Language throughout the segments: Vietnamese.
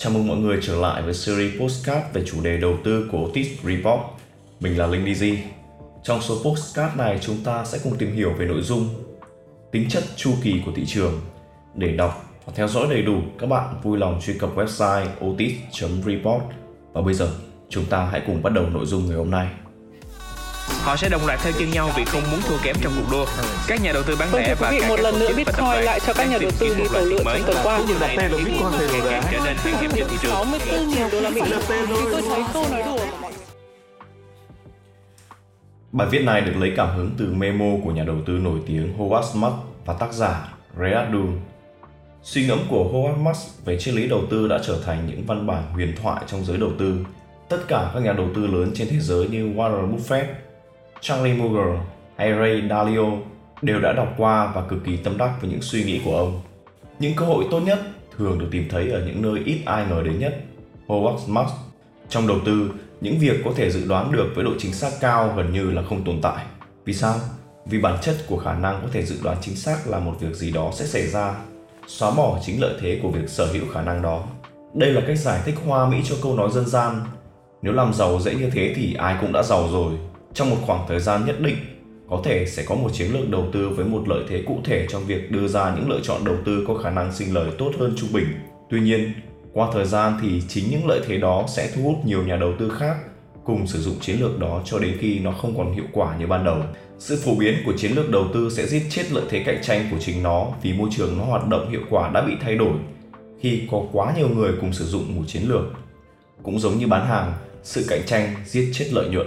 Chào mừng mọi người trở lại với series postcard về chủ đề đầu tư của Otis Report. Mình là Linh DZ. Trong số postcard này chúng ta sẽ cùng tìm hiểu về nội dung, tính chất chu kỳ của thị trường. Để đọc và theo dõi đầy đủ, các bạn vui lòng truy cập website otis.report. Và bây giờ, chúng ta hãy cùng bắt đầu nội dung ngày hôm nay. Họ sẽ đồng loạt theo chân nhau vì không muốn thua kém trong cuộc đua. Các nhà đầu tư bán Vâng, lẻ và các một lần nữa Bitcoin lại cho các nhà đầu tư đi một tàu lượn mới. trong tuần qua. Điều này Tên là Bitcoin thì ngày càng giá. trở nên khan hiếm trên thị trường. 64 nghìn đô la Mỹ. Tôi thấy câu nói đùa của mọi Bài viết này được lấy cảm hứng từ memo của nhà đầu tư nổi tiếng Howard Marks và tác giả Rayad Dun. Suy ngẫm của Howard Marks về triết lý đầu tư đã trở thành những văn bản huyền thoại trong giới đầu tư. Tất cả các nhà đầu tư lớn trên thế giới như Warren Buffett, Charlie Munger hay Ray Dalio đều đã đọc qua và cực kỳ tâm đắc với những suy nghĩ của ông. Những cơ hội tốt nhất thường được tìm thấy ở những nơi ít ai ngờ đến nhất. Howard Marks trong đầu tư, những việc có thể dự đoán được với độ chính xác cao gần như là không tồn tại. Vì sao? Vì bản chất của khả năng có thể dự đoán chính xác là một việc gì đó sẽ xảy ra, xóa bỏ chính lợi thế của việc sở hữu khả năng đó. Đây là cách giải thích hoa mỹ cho câu nói dân gian. Nếu làm giàu dễ như thế thì ai cũng đã giàu rồi. Trong một khoảng thời gian nhất định, có thể sẽ có một chiến lược đầu tư với một lợi thế cụ thể trong việc đưa ra những lựa chọn đầu tư có khả năng sinh lời tốt hơn trung bình. Tuy nhiên, qua thời gian thì chính những lợi thế đó sẽ thu hút nhiều nhà đầu tư khác cùng sử dụng chiến lược đó cho đến khi nó không còn hiệu quả như ban đầu. Sự phổ biến của chiến lược đầu tư sẽ giết chết lợi thế cạnh tranh của chính nó vì môi trường nó hoạt động hiệu quả đã bị thay đổi khi có quá nhiều người cùng sử dụng một chiến lược. Cũng giống như bán hàng, sự cạnh tranh giết chết lợi nhuận.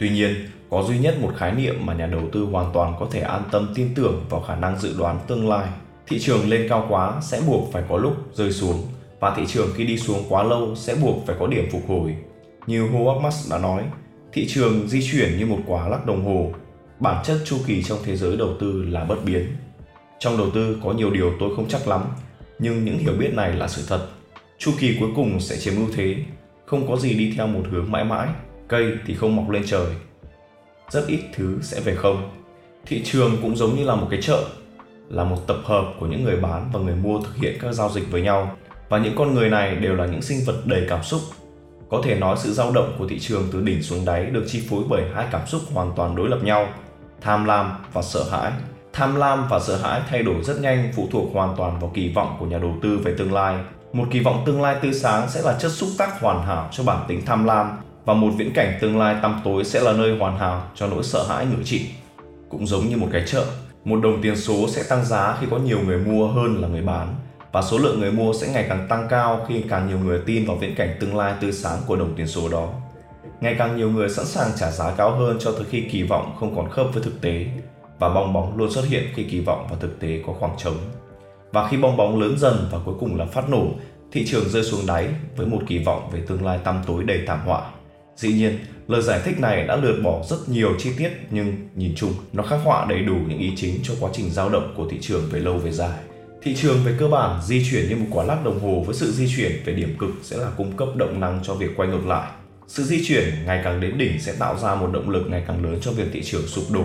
Tuy nhiên, có duy nhất một khái niệm mà nhà đầu tư hoàn toàn có thể an tâm tin tưởng vào khả năng dự đoán tương lai. Thị trường lên cao quá sẽ buộc phải có lúc rơi xuống và thị trường khi đi xuống quá lâu sẽ buộc phải có điểm phục hồi. Như Howard Marks đã nói, thị trường di chuyển như một quả lắc đồng hồ, bản chất chu kỳ trong thế giới đầu tư là bất biến. Trong đầu tư có nhiều điều tôi không chắc lắm, nhưng những hiểu biết này là sự thật. Chu kỳ cuối cùng sẽ chiếm ưu thế, không có gì đi theo một hướng mãi mãi, cây thì không mọc lên trời. Rất ít thứ sẽ về không. Thị trường cũng giống như là một cái chợ, là một tập hợp của những người bán và người mua thực hiện các giao dịch với nhau và những con người này đều là những sinh vật đầy cảm xúc. Có thể nói sự dao động của thị trường từ đỉnh xuống đáy được chi phối bởi hai cảm xúc hoàn toàn đối lập nhau, tham lam và sợ hãi. Tham lam và sợ hãi thay đổi rất nhanh phụ thuộc hoàn toàn vào kỳ vọng của nhà đầu tư về tương lai. Một kỳ vọng tương lai tươi sáng sẽ là chất xúc tác hoàn hảo cho bản tính tham lam và một viễn cảnh tương lai tăm tối sẽ là nơi hoàn hảo cho nỗi sợ hãi ngự trị. Cũng giống như một cái chợ, một đồng tiền số sẽ tăng giá khi có nhiều người mua hơn là người bán và số lượng người mua sẽ ngày càng tăng cao khi càng nhiều người tin vào viễn cảnh tương lai tươi sáng của đồng tiền số đó. Ngày càng nhiều người sẵn sàng trả giá cao hơn cho tới khi kỳ vọng không còn khớp với thực tế và bong bóng luôn xuất hiện khi kỳ vọng và thực tế có khoảng trống. Và khi bong bóng lớn dần và cuối cùng là phát nổ, thị trường rơi xuống đáy với một kỳ vọng về tương lai tăm tối đầy thảm họa. Dĩ nhiên, lời giải thích này đã lược bỏ rất nhiều chi tiết nhưng nhìn chung nó khắc họa đầy đủ những ý chính cho quá trình dao động của thị trường về lâu về dài. Thị trường về cơ bản di chuyển như một quả lắc đồng hồ với sự di chuyển về điểm cực sẽ là cung cấp động năng cho việc quay ngược lại. Sự di chuyển ngày càng đến đỉnh sẽ tạo ra một động lực ngày càng lớn cho việc thị trường sụp đổ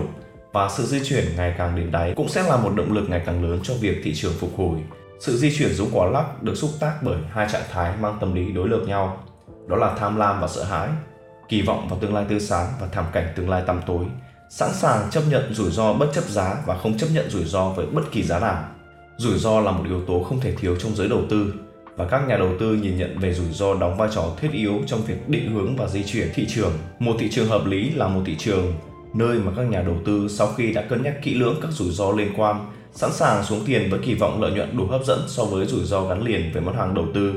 và sự di chuyển ngày càng đến đáy cũng sẽ là một động lực ngày càng lớn cho việc thị trường phục hồi. Sự di chuyển giống quả lắc được xúc tác bởi hai trạng thái mang tâm lý đối lập nhau, đó là tham lam và sợ hãi, kỳ vọng vào tương lai tươi sáng và thảm cảnh tương lai tăm tối, sẵn sàng chấp nhận rủi ro bất chấp giá và không chấp nhận rủi ro với bất kỳ giá nào. Rủi ro là một yếu tố không thể thiếu trong giới đầu tư và các nhà đầu tư nhìn nhận về rủi ro đóng vai trò thiết yếu trong việc định hướng và di chuyển thị trường. Một thị trường hợp lý là một thị trường nơi mà các nhà đầu tư sau khi đã cân nhắc kỹ lưỡng các rủi ro liên quan, sẵn sàng xuống tiền với kỳ vọng lợi nhuận đủ hấp dẫn so với rủi ro gắn liền với mặt hàng đầu tư.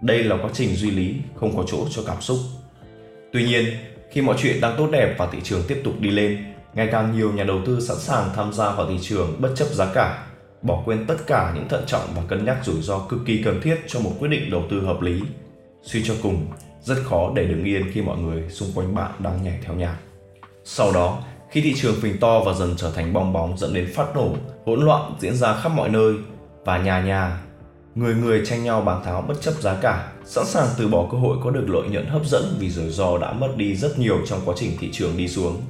Đây là quá trình duy lý, không có chỗ cho cảm xúc. Tuy nhiên, khi mọi chuyện đang tốt đẹp và thị trường tiếp tục đi lên, ngày càng nhiều nhà đầu tư sẵn sàng tham gia vào thị trường bất chấp giá cả, bỏ quên tất cả những thận trọng và cân nhắc rủi ro cực kỳ cần thiết cho một quyết định đầu tư hợp lý. Suy cho cùng, rất khó để đứng yên khi mọi người xung quanh bạn đang nhảy theo nhạc. Sau đó, khi thị trường phình to và dần trở thành bong bóng dẫn đến phát nổ, hỗn loạn diễn ra khắp mọi nơi và nhà nhà, người người tranh nhau bán tháo bất chấp giá cả, sẵn sàng từ bỏ cơ hội có được lợi nhuận hấp dẫn vì rủi ro đã mất đi rất nhiều trong quá trình thị trường đi xuống.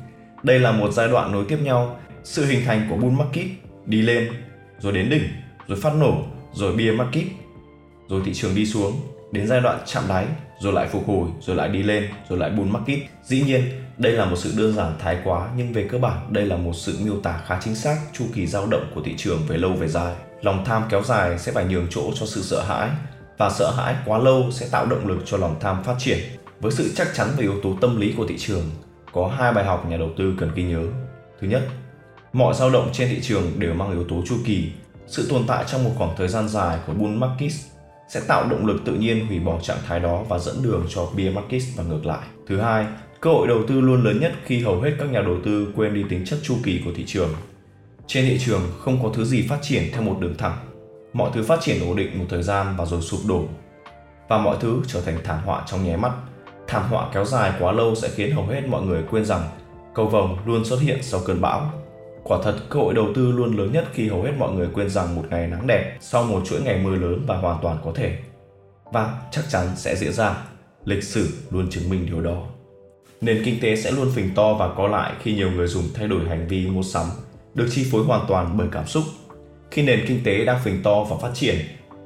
Đây là một giai đoạn nối tiếp nhau, sự hình thành của bull market đi lên, rồi đến đỉnh, rồi phát nổ, rồi bear market, rồi thị trường đi xuống. đến giai đoạn chạm đáy, rồi lại phục hồi, rồi lại đi lên, rồi lại bull market. Dĩ nhiên, đây là một sự đơn giản thái quá nhưng về cơ bản đây là một sự miêu tả khá chính xác chu kỳ dao động của thị trường về lâu về dài. Lòng tham kéo dài sẽ phải nhường chỗ cho sự sợ hãi và sợ hãi quá lâu sẽ tạo động lực cho lòng tham phát triển. Với sự chắc chắn về yếu tố tâm lý của thị trường, có hai bài học nhà đầu tư cần ghi nhớ. Thứ nhất, mọi dao động trên thị trường đều mang yếu tố chu kỳ. Sự tồn tại trong một khoảng thời gian dài của bull market sẽ tạo động lực tự nhiên hủy bỏ trạng thái đó và dẫn đường cho bear market và ngược lại. Thứ hai, cơ hội đầu tư luôn lớn nhất khi hầu hết các nhà đầu tư quên đi tính chất chu kỳ của thị trường. Trên thị trường không có thứ gì phát triển theo một đường thẳng. Mọi thứ phát triển ổn định một thời gian và rồi sụp đổ. Và mọi thứ trở thành thảm họa trong nháy mắt. Thảm họa kéo dài quá lâu sẽ khiến hầu hết mọi người quên rằng cầu vồng luôn xuất hiện sau cơn bão. Quả thật, cơ hội đầu tư luôn lớn nhất khi hầu hết mọi người quên rằng một ngày nắng đẹp sau một chuỗi ngày mưa lớn và hoàn toàn có thể. Và chắc chắn sẽ diễn ra. Lịch sử luôn chứng minh điều đó. Nền kinh tế sẽ luôn phình to và có lại khi nhiều người dùng thay đổi hành vi mua sắm, được chi phối hoàn toàn bởi cảm xúc. Khi nền kinh tế đang phình to và phát triển,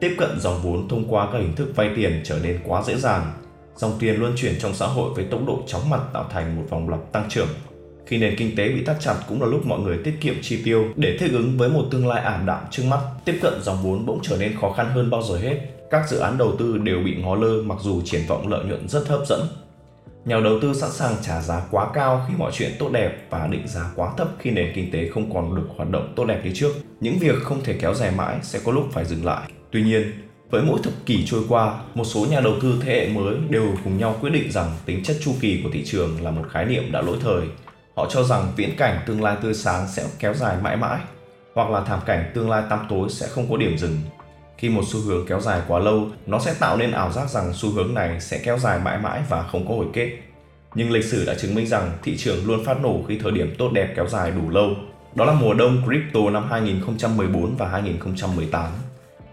tiếp cận dòng vốn thông qua các hình thức vay tiền trở nên quá dễ dàng. Dòng tiền luân chuyển trong xã hội với tốc độ chóng mặt tạo thành một vòng lặp tăng trưởng. Khi nền kinh tế bị thắt chặt cũng là lúc mọi người tiết kiệm chi tiêu để thích ứng với một tương lai ảm đạm trước mắt. Tiếp cận dòng vốn bỗng trở nên khó khăn hơn bao giờ hết. Các dự án đầu tư đều bị ngó lơ mặc dù triển vọng lợi nhuận rất hấp dẫn nhà đầu tư sẵn sàng trả giá quá cao khi mọi chuyện tốt đẹp và định giá quá thấp khi nền kinh tế không còn được hoạt động tốt đẹp như trước. Những việc không thể kéo dài mãi sẽ có lúc phải dừng lại. Tuy nhiên, với mỗi thập kỷ trôi qua, một số nhà đầu tư thế hệ mới đều cùng nhau quyết định rằng tính chất chu kỳ của thị trường là một khái niệm đã lỗi thời. Họ cho rằng viễn cảnh tương lai tươi sáng sẽ kéo dài mãi mãi, hoặc là thảm cảnh tương lai tăm tối sẽ không có điểm dừng khi một xu hướng kéo dài quá lâu, nó sẽ tạo nên ảo giác rằng xu hướng này sẽ kéo dài mãi mãi và không có hồi kết. Nhưng lịch sử đã chứng minh rằng thị trường luôn phát nổ khi thời điểm tốt đẹp kéo dài đủ lâu. Đó là mùa đông crypto năm 2014 và 2018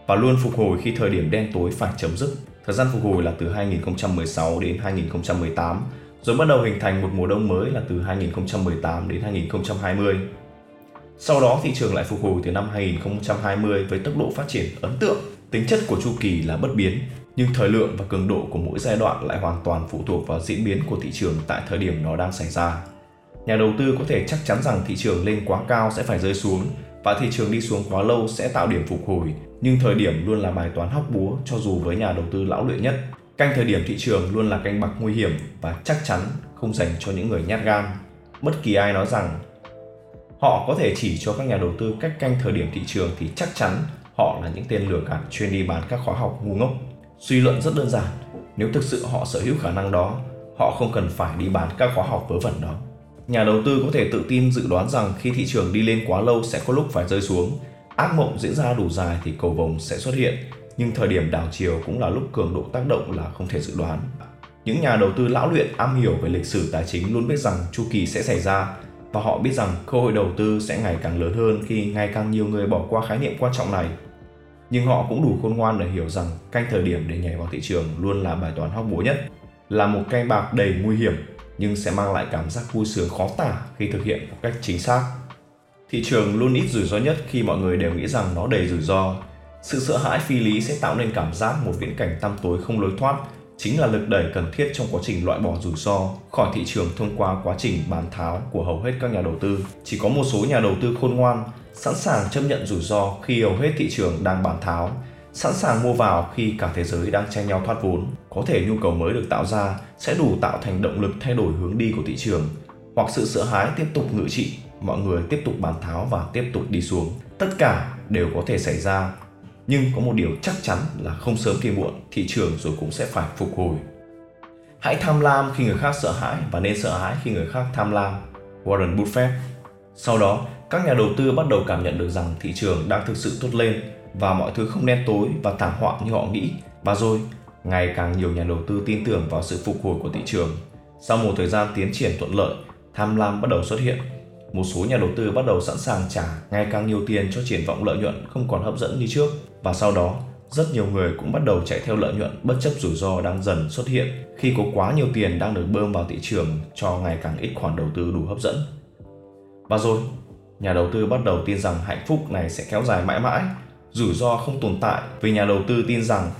và luôn phục hồi khi thời điểm đen tối phải chấm dứt. Thời gian phục hồi là từ 2016 đến 2018, rồi bắt đầu hình thành một mùa đông mới là từ 2018 đến 2020. Sau đó thị trường lại phục hồi từ năm 2020 với tốc độ phát triển ấn tượng. Tính chất của chu kỳ là bất biến, nhưng thời lượng và cường độ của mỗi giai đoạn lại hoàn toàn phụ thuộc vào diễn biến của thị trường tại thời điểm nó đang xảy ra. Nhà đầu tư có thể chắc chắn rằng thị trường lên quá cao sẽ phải rơi xuống và thị trường đi xuống quá lâu sẽ tạo điểm phục hồi, nhưng thời điểm luôn là bài toán hóc búa cho dù với nhà đầu tư lão luyện nhất. Canh thời điểm thị trường luôn là canh bạc nguy hiểm và chắc chắn không dành cho những người nhát gan. Bất kỳ ai nói rằng họ có thể chỉ cho các nhà đầu tư cách canh thời điểm thị trường thì chắc chắn họ là những tên lừa gạt chuyên đi bán các khóa học ngu ngốc. Suy luận rất đơn giản, nếu thực sự họ sở hữu khả năng đó, họ không cần phải đi bán các khóa học vớ vẩn đó. Nhà đầu tư có thể tự tin dự đoán rằng khi thị trường đi lên quá lâu sẽ có lúc phải rơi xuống. Ác mộng diễn ra đủ dài thì cầu vồng sẽ xuất hiện, nhưng thời điểm đảo chiều cũng là lúc cường độ tác động là không thể dự đoán. Những nhà đầu tư lão luyện am hiểu về lịch sử tài chính luôn biết rằng chu kỳ sẽ xảy ra và họ biết rằng cơ hội đầu tư sẽ ngày càng lớn hơn khi ngày càng nhiều người bỏ qua khái niệm quan trọng này. Nhưng họ cũng đủ khôn ngoan để hiểu rằng canh thời điểm để nhảy vào thị trường luôn là bài toán hóc búa nhất, là một canh bạc đầy nguy hiểm nhưng sẽ mang lại cảm giác vui sướng khó tả khi thực hiện một cách chính xác. Thị trường luôn ít rủi ro nhất khi mọi người đều nghĩ rằng nó đầy rủi ro. Sự sợ hãi phi lý sẽ tạo nên cảm giác một viễn cảnh tăm tối không lối thoát chính là lực đẩy cần thiết trong quá trình loại bỏ rủi ro khỏi thị trường thông qua quá trình bán tháo của hầu hết các nhà đầu tư. Chỉ có một số nhà đầu tư khôn ngoan sẵn sàng chấp nhận rủi ro khi hầu hết thị trường đang bán tháo, sẵn sàng mua vào khi cả thế giới đang tranh nhau thoát vốn. Có thể nhu cầu mới được tạo ra sẽ đủ tạo thành động lực thay đổi hướng đi của thị trường, hoặc sự sợ hãi tiếp tục ngự trị, mọi người tiếp tục bán tháo và tiếp tục đi xuống. Tất cả đều có thể xảy ra nhưng có một điều chắc chắn là không sớm thì muộn, thị trường rồi cũng sẽ phải phục hồi. Hãy tham lam khi người khác sợ hãi và nên sợ hãi khi người khác tham lam, warren buffett. Sau đó, các nhà đầu tư bắt đầu cảm nhận được rằng thị trường đang thực sự tốt lên và mọi thứ không đen tối và thảm họa như họ nghĩ. Và rồi, ngày càng nhiều nhà đầu tư tin tưởng vào sự phục hồi của thị trường. Sau một thời gian tiến triển thuận lợi, tham lam bắt đầu xuất hiện một số nhà đầu tư bắt đầu sẵn sàng trả ngày càng nhiều tiền cho triển vọng lợi nhuận không còn hấp dẫn như trước và sau đó rất nhiều người cũng bắt đầu chạy theo lợi nhuận bất chấp rủi ro đang dần xuất hiện khi có quá nhiều tiền đang được bơm vào thị trường cho ngày càng ít khoản đầu tư đủ hấp dẫn. Và rồi, nhà đầu tư bắt đầu tin rằng hạnh phúc này sẽ kéo dài mãi mãi, rủi ro không tồn tại vì nhà đầu tư tin rằng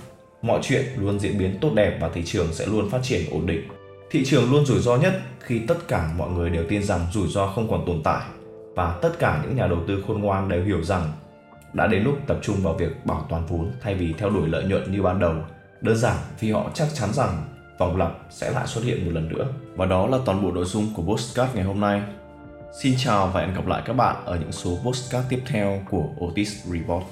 Mọi chuyện luôn diễn biến tốt đẹp và thị trường sẽ luôn phát triển ổn định. Thị trường luôn rủi ro nhất khi tất cả mọi người đều tin rằng rủi ro không còn tồn tại và tất cả những nhà đầu tư khôn ngoan đều hiểu rằng đã đến lúc tập trung vào việc bảo toàn vốn thay vì theo đuổi lợi nhuận như ban đầu. Đơn giản vì họ chắc chắn rằng vòng lặp sẽ lại xuất hiện một lần nữa. Và đó là toàn bộ nội dung của Postcard ngày hôm nay. Xin chào và hẹn gặp lại các bạn ở những số Postcard tiếp theo của Otis Report.